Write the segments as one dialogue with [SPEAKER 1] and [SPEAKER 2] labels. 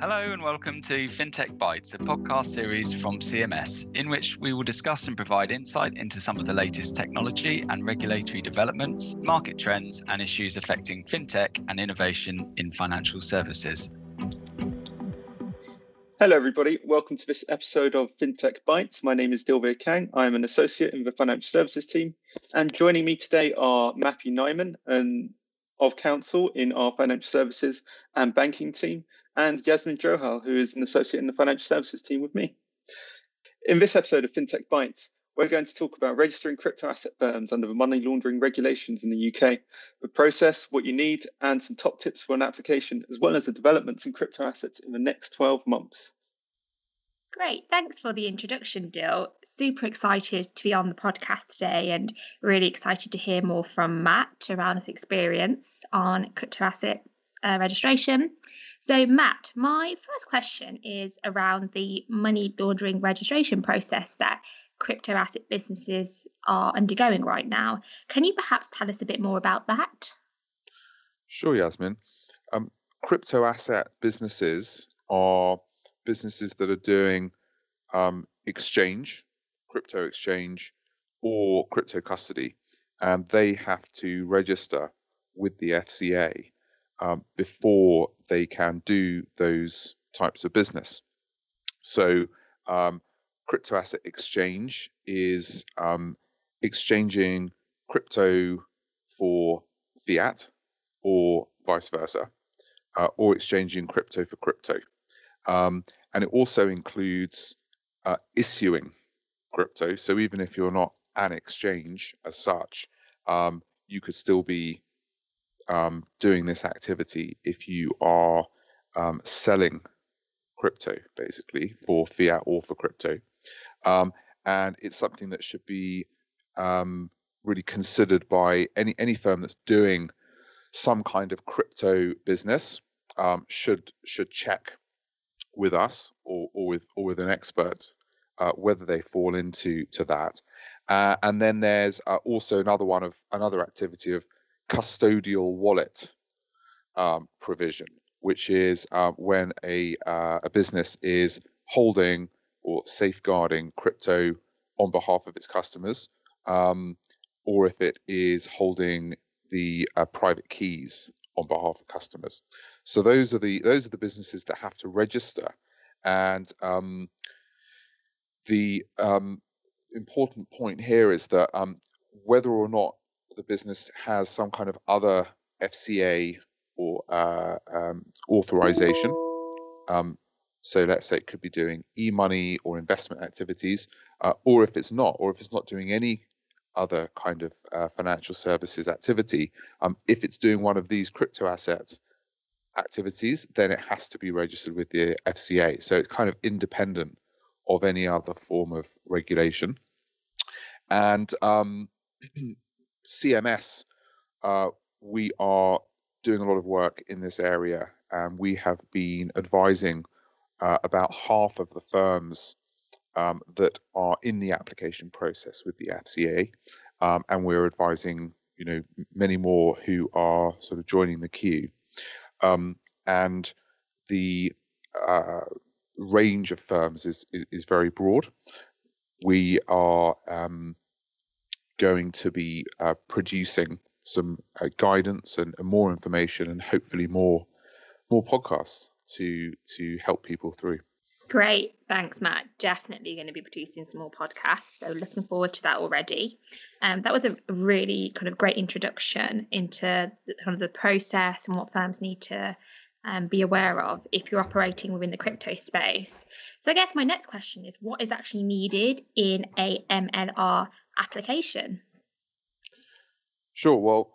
[SPEAKER 1] Hello and welcome to FinTech Bytes, a podcast series from CMS, in which we will discuss and provide insight into some of the latest technology and regulatory developments, market trends, and issues affecting FinTech and innovation in financial services.
[SPEAKER 2] Hello, everybody. Welcome to this episode of FinTech Bytes. My name is Dilbir Kang. I'm an associate in the financial services team. And joining me today are Matthew Nyman and of counsel in our financial services and banking team, and Yasmin Johal, who is an associate in the financial services team with me. In this episode of FinTech Bytes, we're going to talk about registering crypto asset firms under the money laundering regulations in the UK, the process, what you need, and some top tips for an application, as well as the developments in crypto assets in the next 12 months.
[SPEAKER 3] Great. Thanks for the introduction, Dill. Super excited to be on the podcast today and really excited to hear more from Matt around his experience on crypto assets uh, registration. So, Matt, my first question is around the money laundering registration process that crypto asset businesses are undergoing right now. Can you perhaps tell us a bit more about that?
[SPEAKER 4] Sure, Yasmin. Um, crypto asset businesses are businesses that are doing um, exchange, crypto exchange, or crypto custody, and they have to register with the FCA um, before they can do those types of business. So, um, crypto asset exchange is um, exchanging crypto for fiat or vice versa, uh, or exchanging crypto for crypto. Um, and it also includes uh, issuing crypto. So even if you're not an exchange as such, um, you could still be um, doing this activity if you are um, selling crypto, basically for fiat or for crypto. Um, and it's something that should be um, really considered by any any firm that's doing some kind of crypto business. Um, should should check with us or, or with or with an expert uh, whether they fall into to that. Uh, and then there's uh, also another one of another activity of custodial wallet um, provision, which is uh, when a uh, a business is holding or safeguarding crypto on behalf of its customers, um, or if it is holding the uh, private keys on behalf of customers. So those are the those are the businesses that have to register, and um, the um, important point here is that um, whether or not the business has some kind of other FCA or uh, um, authorization. Um, so let's say it could be doing e-money or investment activities, uh, or if it's not, or if it's not doing any other kind of uh, financial services activity, um, if it's doing one of these crypto asset activities, then it has to be registered with the FCA. So it's kind of independent of any other form of regulation. And um, CMS, uh, we are doing a lot of work in this area, and we have been advising uh, about half of the firms um, that are in the application process with the FCA, um, and we're advising you know many more who are sort of joining the queue, um, and the uh, range of firms is, is, is very broad. We are um, going to be uh, producing some uh, guidance and, and, more information, and hopefully more more podcasts to to help people through.
[SPEAKER 3] Great, thanks, Matt. Definitely going to be producing some more podcasts, so looking forward to that already. Um, that was a really kind of great introduction into the, kind of the process and what firms need to um, be aware of if you're operating within the crypto space. So I guess my next question is, what is actually needed in a MLR application?
[SPEAKER 4] Sure. Well,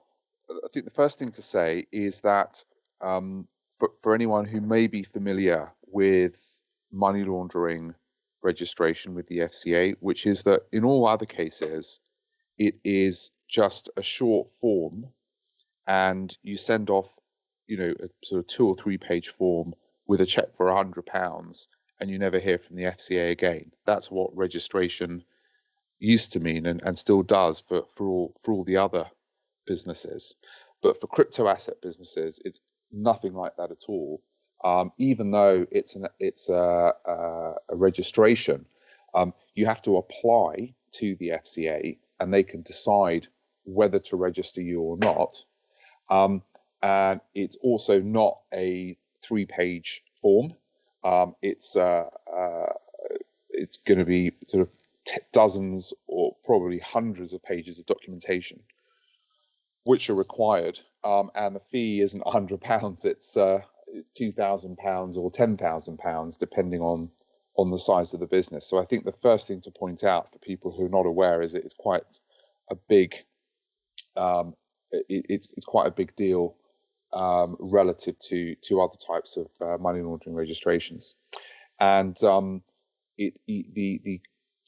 [SPEAKER 4] I think the first thing to say is that um, for, for anyone who may be familiar with money laundering registration with the FCA, which is that in all other cases, it is just a short form and you send off, you know, a sort of two or three page form with a check for a hundred pounds and you never hear from the FCA again. That's what registration used to mean and, and still does for, for all for all the other businesses. But for crypto asset businesses, it's nothing like that at all. um, even though it's an it's a, a, a registration, um, you have to apply to the FCA, and they can decide whether to register you or not. Um, and it's also not a three-page form. Um, it's uh, uh, it's going to be sort of t- dozens or probably hundreds of pages of documentation, which are required. Um, and the fee isn't hundred pounds; it's uh, two thousand pounds or ten thousand pounds, depending on on the size of the business. So I think the first thing to point out for people who are not aware is it's quite a big um, it, it's it's quite a big deal um, relative to to other types of uh, money laundering registrations, and um, it, it, the the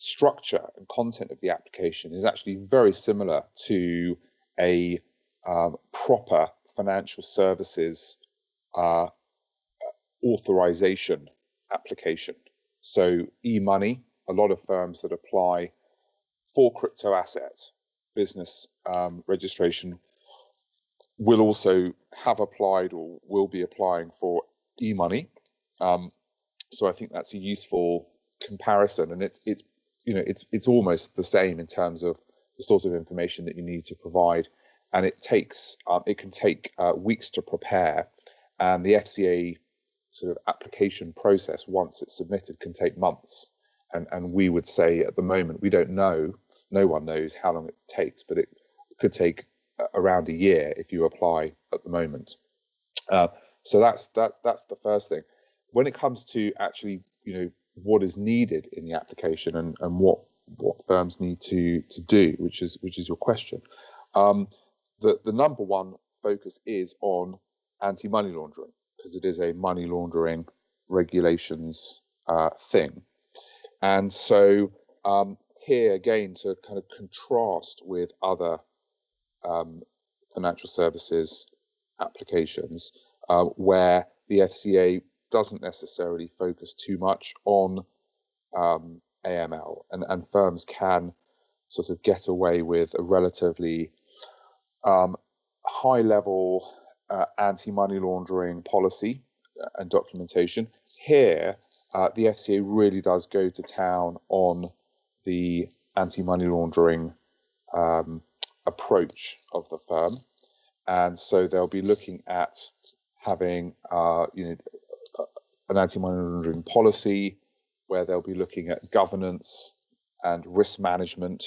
[SPEAKER 4] structure and content of the application is actually very similar to a um, proper financial services uh, authorization application. So e-money, a lot of firms that apply for crypto assets business um, registration will also have applied or will be applying for e-money. Um, so I think that's a useful comparison, and it's it's you know it's it's almost the same in terms of the sort of information that you need to provide, and it takes um, it can take uh, weeks to prepare, and the FCA sort of application process once it's submitted can take months, and and we would say at the moment we don't know, no one knows how long it takes, but it could take around a year if you apply at the moment. Uh, so that's that's that's the first thing. When it comes to actually, you know, what is needed in the application and, and what what firms need to to do, which is which is your question. Um, the the number one focus is on anti-money laundering because it is a money laundering regulations uh, thing, and so um, here again to kind of contrast with other um, financial services applications uh, where the FCA doesn't necessarily focus too much on um, AML, and, and firms can sort of get away with a relatively um, high level uh, anti money laundering policy uh, and documentation. Here, uh, the FCA really does go to town on the anti money laundering um, approach of the firm, and so they'll be looking at having uh, you know an anti-money laundering policy where they'll be looking at governance and risk management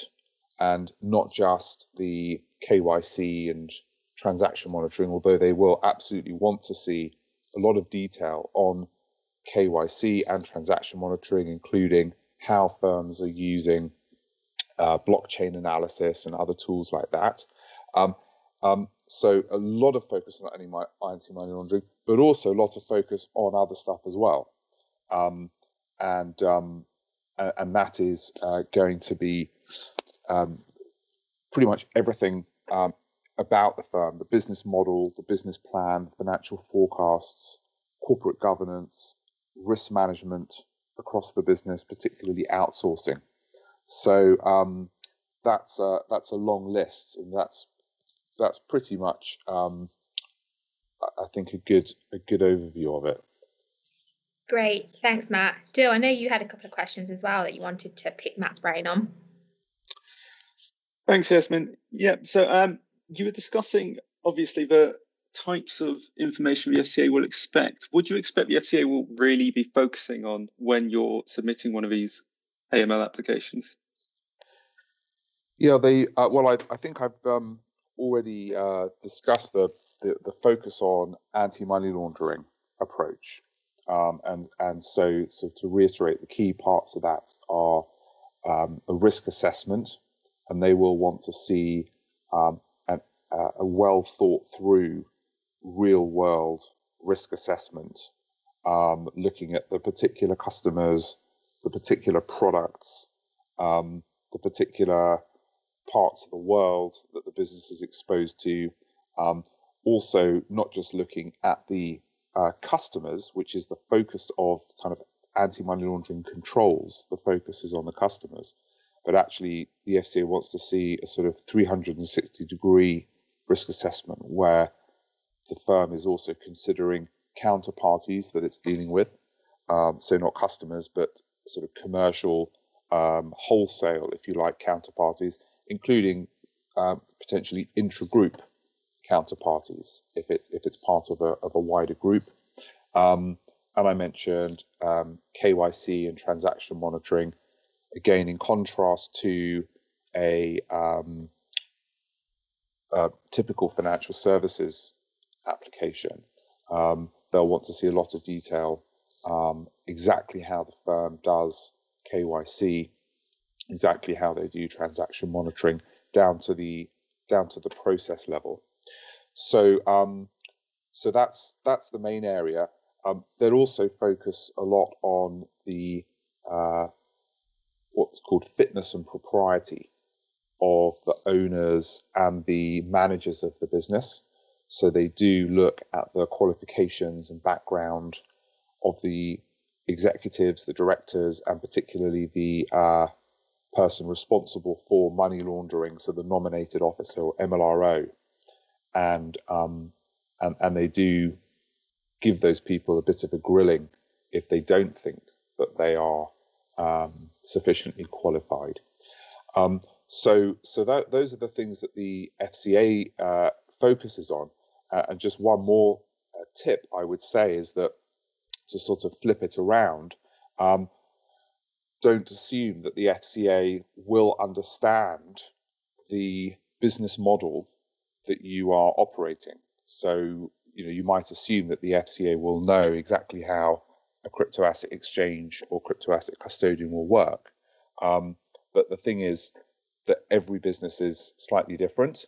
[SPEAKER 4] and not just the KYC and transaction monitoring, although they will absolutely want to see a lot of detail on KYC and transaction monitoring, including how firms are using uh, blockchain analysis and other tools like that. Um, um, so a lot of focus on anti-money laundering, but also a lot of focus on other stuff as well. Um, and um, and that is uh, going to be um, pretty much everything um, about the firm: the business model, the business plan, financial forecasts, corporate governance, risk management across the business, particularly outsourcing. So um, that's that's a long list, and that's that's pretty much um, I think a good a good overview of it.
[SPEAKER 3] Great, thanks, Matt. Dill, I know you had a couple of questions as well that you wanted to pick Matt's brain on.
[SPEAKER 2] Thanks, Yasmin. Yeah, so um, you were discussing obviously the types of information the FCA will expect. Would you expect the FCA will really be focusing on when you're submitting one of these AML applications?
[SPEAKER 4] Yeah, they. Uh, well, I, I think I've um, already uh, discussed the, the, the focus on anti-money laundering approach, um, and and so so to reiterate, the key parts of that are um, a risk assessment, and they will want to see um, an, uh, a well thought through real world risk assessment, um, looking at the particular customers the particular products, um, the particular parts of the world that the business is exposed to. Um, also, not just looking at the uh, customers, which is the focus of kind of anti money laundering controls, the focus is on the customers, but actually the FCA wants to see a sort of 360 degree risk assessment where the firm is also considering counterparties that it's dealing with. Um, so not customers, but sort of commercial, um, wholesale, if you like, counterparties, including um, potentially intra-group counterparties if it's if it's part of a of a wider group. Um, and I mentioned um, KYC and transaction monitoring, again in contrast to a, um, a typical financial services application. Um, they'll want to see a lot of detail, um, exactly how the firm does KYC, exactly how they do transaction monitoring, down to the down to the process level. So um, so that's that's the main area. Um, they'll also focus a lot on the uh, what's called fitness and propriety of the owners and the managers of the business. So they do look at the qualifications and background of the executives, the directors, and particularly the uh, person responsible for money laundering, so the nominated officer or MLRO, and um, and and they do give those people a bit of a grilling if they don't think that they are um, sufficiently qualified. Um, so so that, those are the things that the FCA uh, focuses on. Uh, and just one more uh, tip I would say is that to sort of flip it around, um, don't assume that the FCA will understand the business model that you are operating. So, you know, you might assume that the FCA will know exactly how a crypto asset exchange or crypto asset custodian will work. Um, but the thing is that every business is slightly different.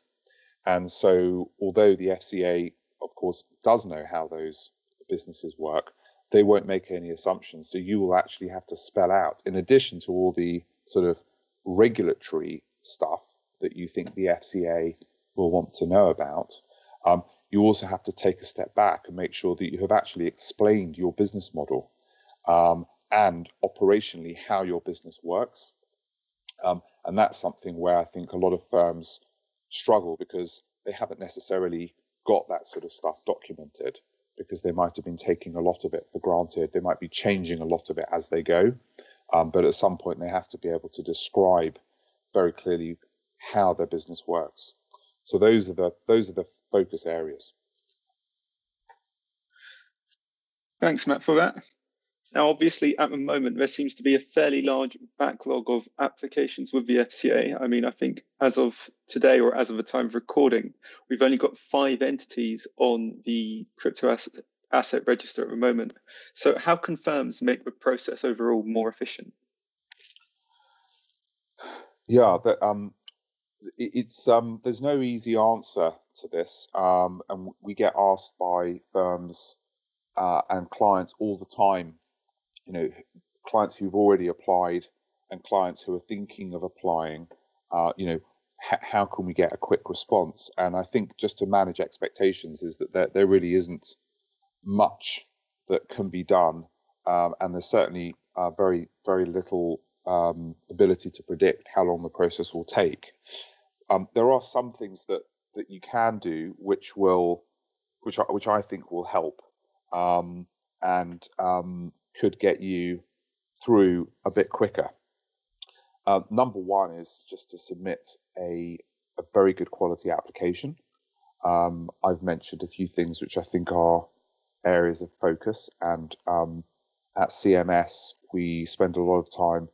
[SPEAKER 4] And so, although the FCA, of course, does know how those businesses work, they won't make any assumptions. So you will actually have to spell out, in addition to all the sort of regulatory stuff that you think the FCA will want to know about, um, you also have to take a step back and make sure that you have actually explained your business model um, and operationally how your business works. Um, and that's something where I think a lot of firms struggle because they haven't necessarily got that sort of stuff documented because they might have been taking a lot of it for granted. They might be changing a lot of it as they go. Um, but at some point, they have to be able to describe very clearly how their business works. So those are the those are the focus areas.
[SPEAKER 2] Thanks, Matt, for that. Now, obviously, at the moment, there seems to be a fairly large backlog of applications with the FCA. I mean, I think as of today or as of the time of recording, we've only got five entities on the crypto asset, asset register at the moment. So, how can firms make the process overall more efficient?
[SPEAKER 4] Yeah, that, um, it's um, there's no easy answer to this, um, and we get asked by firms uh, and clients all the time you know clients who've already applied and clients who are thinking of applying uh, you know how can we get a quick response? And i think just to manage expectations is that there, there really isn't much that can be done um, and there's certainly uh, very very little um, ability to predict how long the process will take. Um, there are some things that that you can do which will which I, which I think will help um, and um, could get you through a bit quicker. Uh, number one is just to submit a, a very good quality application. Um, I've mentioned a few things which I think are areas of focus, and um, at CMS we spend a lot of time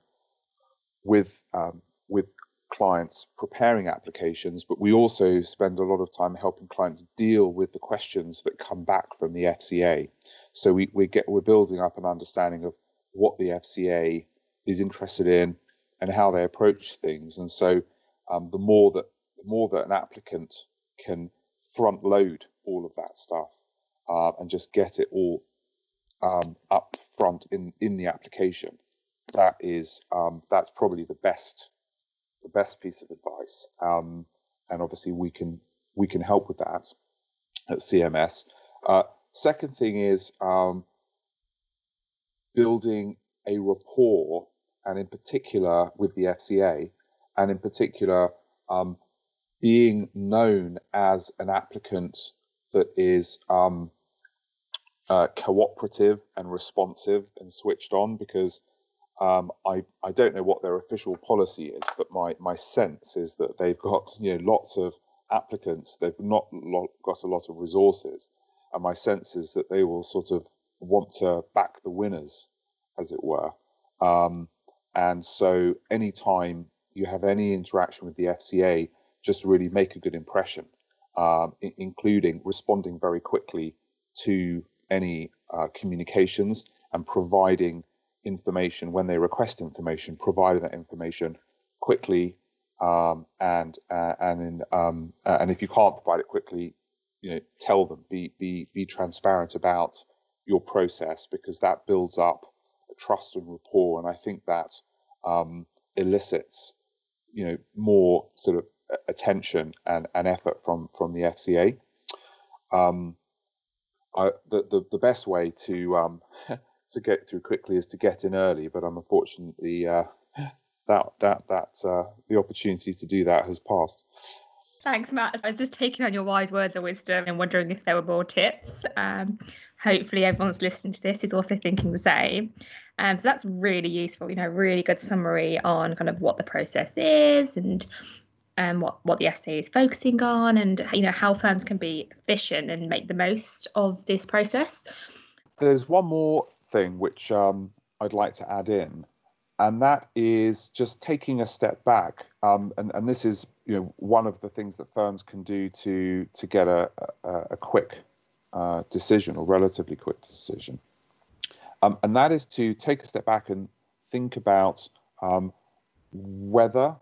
[SPEAKER 4] with um, with clients preparing applications, but we also spend a lot of time helping clients deal with the questions that come back from the FCA. So we, we get we're building up an understanding of what the FCA is interested in and how they approach things. And so um, the more that the more that an applicant can front load all of that stuff uh, and just get it all um, up front in in the application, that is um, that's probably the best the best piece of advice. Um, and obviously, we can we can help with that at CMS. Uh, second thing is um, building a rapport, and in particular with the FCA, and in particular um, being known as an applicant that is um, uh, cooperative and responsive and switched on because um, I I don't know what their official policy is, but my my sense is that they've got you know lots of applicants. They've not got a lot of resources, and my sense is that they will sort of want to back the winners, as it were. Um, and so, anytime you have any interaction with the FCA, just really make a good impression, um, I- including responding very quickly to any uh, communications and providing information when they request information, providing that information quickly um, and uh, and in, um, uh, and if you can't provide it quickly, you know, tell them, be be be transparent about your process because that builds up trust and rapport, and I think that um, elicits, you know, more sort of attention and, and effort from from the FCA. Um, I, the, the the best way to um, to get through quickly is to get in early, but I'm unfortunately uh, that that that uh, the opportunity to do that has passed.
[SPEAKER 3] Thanks, Matt. I was just taking on your wise words of wisdom and wondering if there were more tips. Um, hopefully, everyone's listening to this is also thinking the same. Um, so that's really useful. You know, really good summary on kind of what the process is and um, what what the FCA is focusing on, and you know how firms can be efficient and make the most of this process.
[SPEAKER 4] There's one more thing which um, I'd like to add in, and that is just taking a step back. Um, and, and this is you know one of the things that firms can do to to get a a, a quick uh, decision or relatively quick decision, um, and that is to take a step back and think about um, whether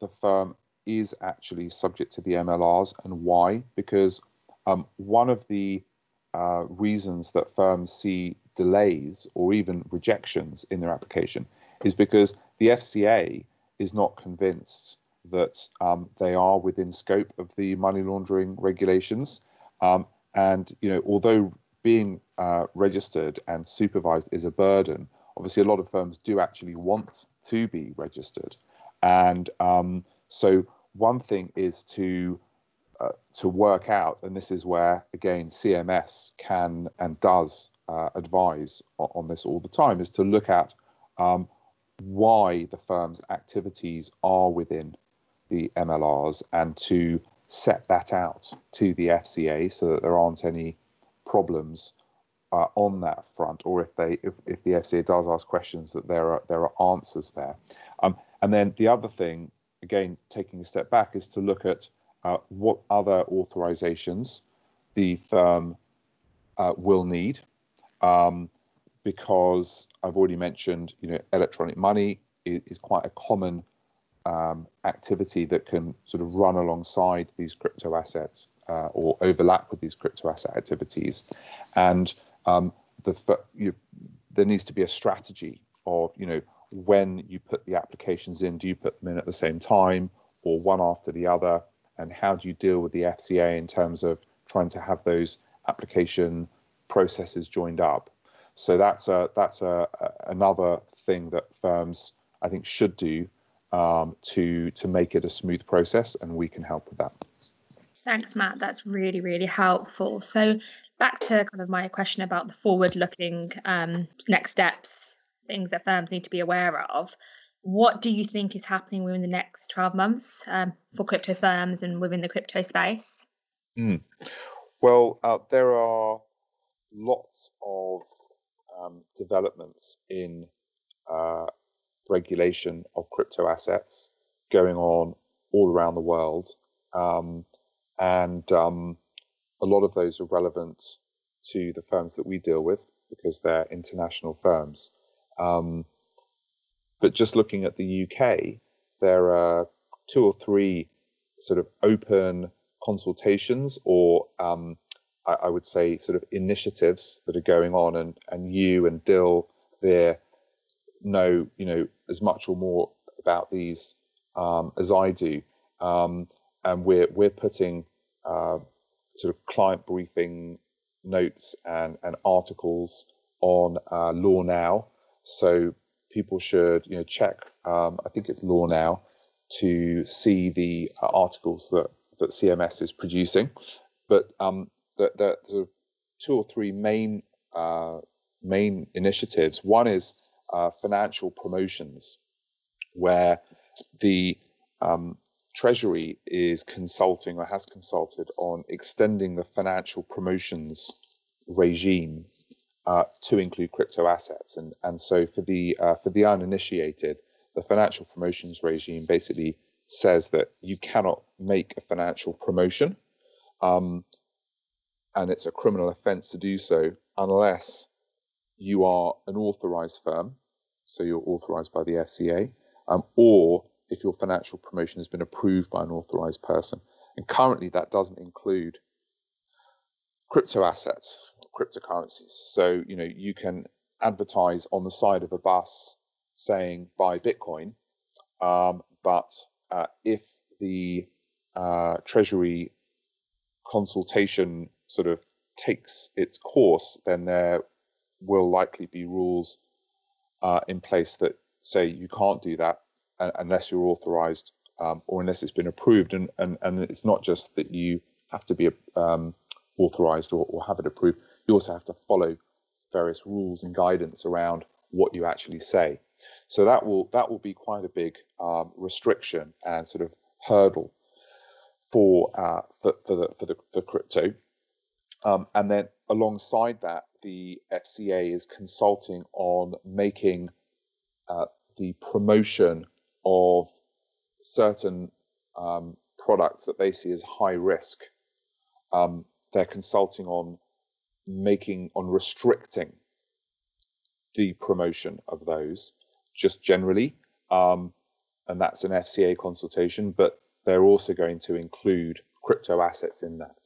[SPEAKER 4] the firm is actually subject to the MLRs and why. Because um, one of the uh, reasons that firms see delays or even rejections in their application is because the FCA is not convinced that um, they are within scope of the money laundering regulations. Um, and you know, although being uh, registered and supervised is a burden, obviously a lot of firms do actually want to be registered. And um, so one thing is to uh, to work out, and this is where again CMS can and does uh, advise on, on, this all the time, is to look at um, why the firm's activities are within the MLRs and to set that out to the FCA so that there aren't any problems uh, on that front, or if they if, if the FCA does ask questions, that there are there are answers there. Um, and then the other thing, again, taking a step back, is to look at uh, what other authorizations the firm uh, will need. Um, because I've already mentioned, you know, electronic money is, is quite a common um, activity that can sort of run alongside these crypto assets uh, or overlap with these crypto asset activities, and um, the you, there needs to be a strategy of you know when you put the applications in, do you put them in at the same time or one after the other, and how do you deal with the FCA in terms of trying to have those application processes joined up? So that's a that's a, a another thing that firms I think should do um, to to make it a smooth process, and we can help with that.
[SPEAKER 3] Thanks, Matt. That's really really helpful. So back to kind of my question about the forward-looking um, next steps, things that firms need to be aware of. What do you think is happening within the next 12 months um, for crypto firms and within the crypto space?
[SPEAKER 4] Mm. Well, uh, there are lots of um, developments in uh, regulation of crypto assets going on all around the world. Um, and um, a lot of those are relevant to the firms that we deal with because they're international firms. Um, but just looking at the UK, there are two or three sort of open consultations or um, I, I, would say, sort of initiatives that are going on, and and you and Dill there know, you know, as much or more about these um, as I do, um, and we're we're putting uh, sort of client briefing notes and and articles on uh, Law Now, so people should you know check. Um, I think it's Law Now to see the uh, articles that that CMS is producing, but um, that the two or three main uh, main initiatives. One is uh, financial promotions, where the um, Treasury is consulting or has consulted on extending the financial promotions regime uh, to include crypto assets. And and so for the uh, for the uninitiated, the financial promotions regime basically says that you cannot make a financial promotion, um, and it's a criminal offence to do so unless you are an authorised firm, so you're authorised by the FCA, um, or if your financial promotion has been approved by an authorised person. And currently, that doesn't include crypto assets, cryptocurrencies. So, you know, you can advertise on the side of a bus saying buy Bitcoin, um, but uh, if the uh, Treasury consultation sort of takes its course, then there will likely be rules uh, in place that say you can't do that unless you're authorized um, or unless it's been approved. And, and, and it's not just that you have to be um, authorized or, or have it approved, you also have to follow various rules and guidance around what you actually say. So that will that will be quite a big um, restriction and sort of hurdle for uh, for for the for the for crypto. Um, and then alongside that, the FCA is consulting on making uh, the promotion of certain um, products that they see as high risk. Um, they're consulting on making on restricting the promotion of those just generally, um, and that's an FCA consultation. But they're also going to include crypto assets in that.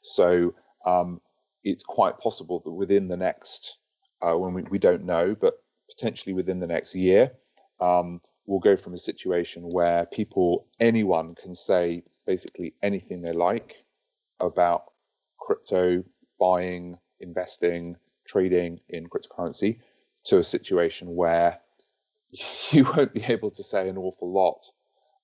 [SPEAKER 4] So um, it's quite possible that within the next, uh, when we, we don't know, but potentially within the next year, um, we'll go from a situation where people, anyone can say basically anything they like about crypto, buying, investing, trading in cryptocurrency, to a situation where you won't be able to say an awful lot,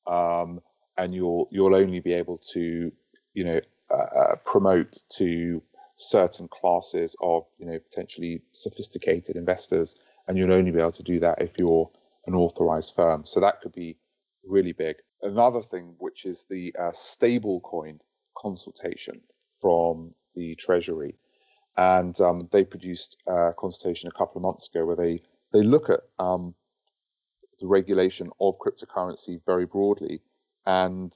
[SPEAKER 4] um, and you'll you'll only be able to, you know, uh, uh promote to certain classes of, you know, potentially sophisticated investors, and you'll only be able to do that if you're an authorized firm. So that could be really big. Another thing, which is the uh, stablecoin consultation from the Treasury, and um, they produced a consultation a couple of months ago where they they look at um, the regulation of cryptocurrency very broadly, and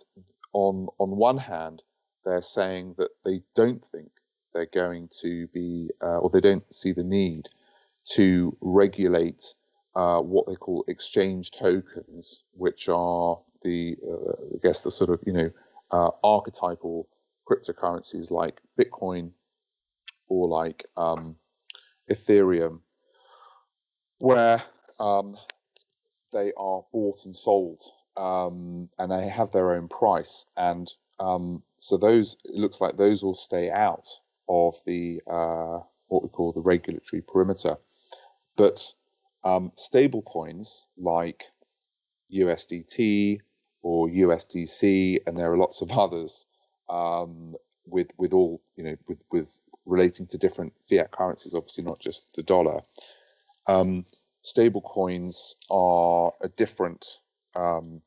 [SPEAKER 4] on on one hand, they're saying that they don't think they're going to be, uh, or they don't see the need to regulate uh, what they call exchange tokens, which are the, uh, I guess, the sort of, you know, uh, archetypal cryptocurrencies like Bitcoin or like um, Ethereum, where um, they are bought and sold um, and they have their own price. And um, so those, it looks like those will stay out of the uh, what we call the regulatory perimeter. But um, stable coins like USDT or USDC, and there are lots of others um, with with all you know with with relating to different fiat currencies, obviously not just the dollar. Um, stable coins are a different um,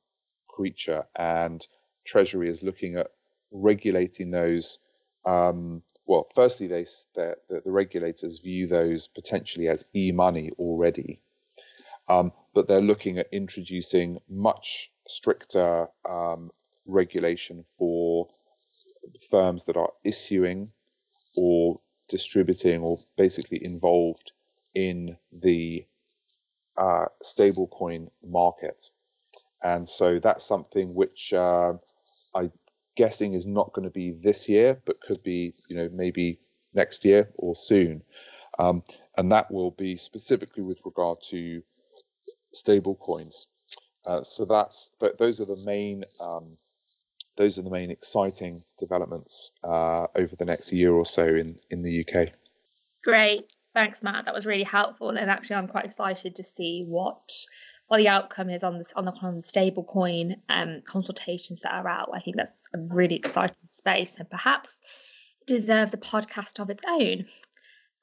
[SPEAKER 4] creature, and Treasury is looking at regulating those um, well, firstly, they the, the regulators view those potentially as e-money already, um, but they're looking at introducing much stricter um, regulation for firms that are issuing or distributing or basically involved in the uh, stablecoin market. And so that's something which uh, I guessing is not going to be this year, but could be, you know, maybe next year or soon. Um, and that will be specifically with regard to stable coins. Uh, so that's, but those are the main, um, those are the main exciting developments uh, over the next year or so in, in the UK.
[SPEAKER 3] Great. Thanks, Matt. That was really helpful. And actually, I'm quite excited to see what what the outcome is on this on the, on the stable coin um, consultations that are out. I think that's a really exciting space and perhaps deserves a podcast of its own.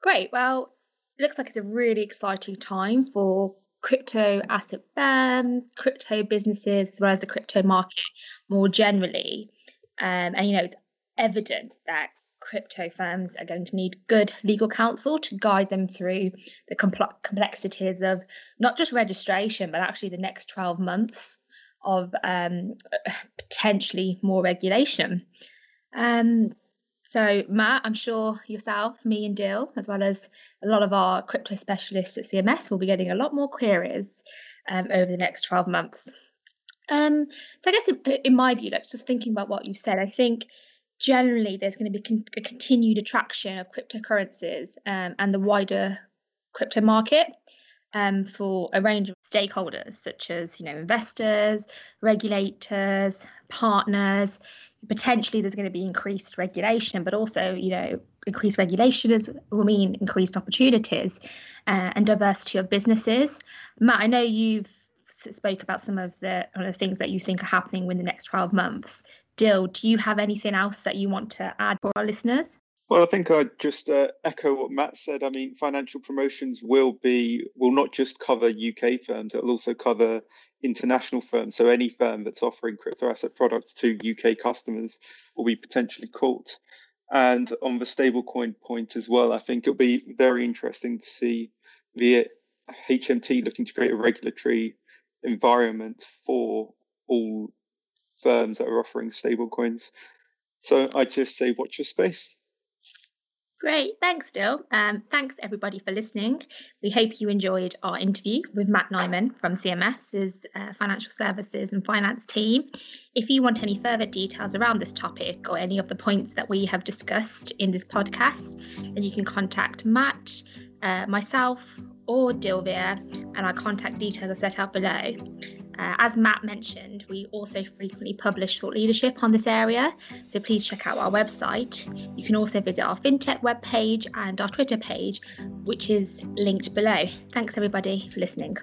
[SPEAKER 3] Great. Well, It looks like it's a really exciting time for crypto asset firms, crypto businesses, as well as the crypto market more generally. Um, and you know, it's evident that crypto firms are going to need good legal counsel to guide them through the complexities of not just registration, but actually the next 12 months of um, potentially more regulation. Um, so, Matt, I'm sure yourself, me, and Dill, as well as a lot of our crypto specialists at CMS, will be getting a lot more queries um, over the next 12 months. Um, so, I guess in, in my view, like just thinking about what you said, I think generally there's going to be con- a continued attraction of cryptocurrencies um, and the wider crypto market um, for a range of stakeholders, such as you know investors, regulators, partners. Potentially, there's going to be increased regulation, but also you know increased regulation is, will mean increased opportunities uh, and diversity of businesses. Matt, I know you've spoke about some of the, of the things that you think are happening in the next 12 months. Dill, do you have anything else that you want to add for our listeners?
[SPEAKER 2] Well, I think I'd just uh, echo what Matt said. I mean, financial promotions will be will not just cover UK firms; it'll also cover international firms. So any firm that's offering crypto asset products to UK customers will be potentially caught. And on the stablecoin point as well, I think it'll be very interesting to see the HMT looking to create a regulatory environment for all firms that are offering stablecoins. So I just say watch your space.
[SPEAKER 3] Great, thanks, Dill. Um, thanks everybody for listening. We hope you enjoyed our interview with Matt Nyman from CMS's uh, Financial Services and Finance team. If you want any further details around this topic or any of the points that we have discussed in this podcast, then you can contact Matt, uh, myself, or Dilbir, and our contact details are set out below. Uh, as Matt mentioned, we also frequently publish thought leadership on this area, so please check out our website. You can also visit our FinTech webpage and our Twitter page, which is linked below. Thanks, everybody, for listening.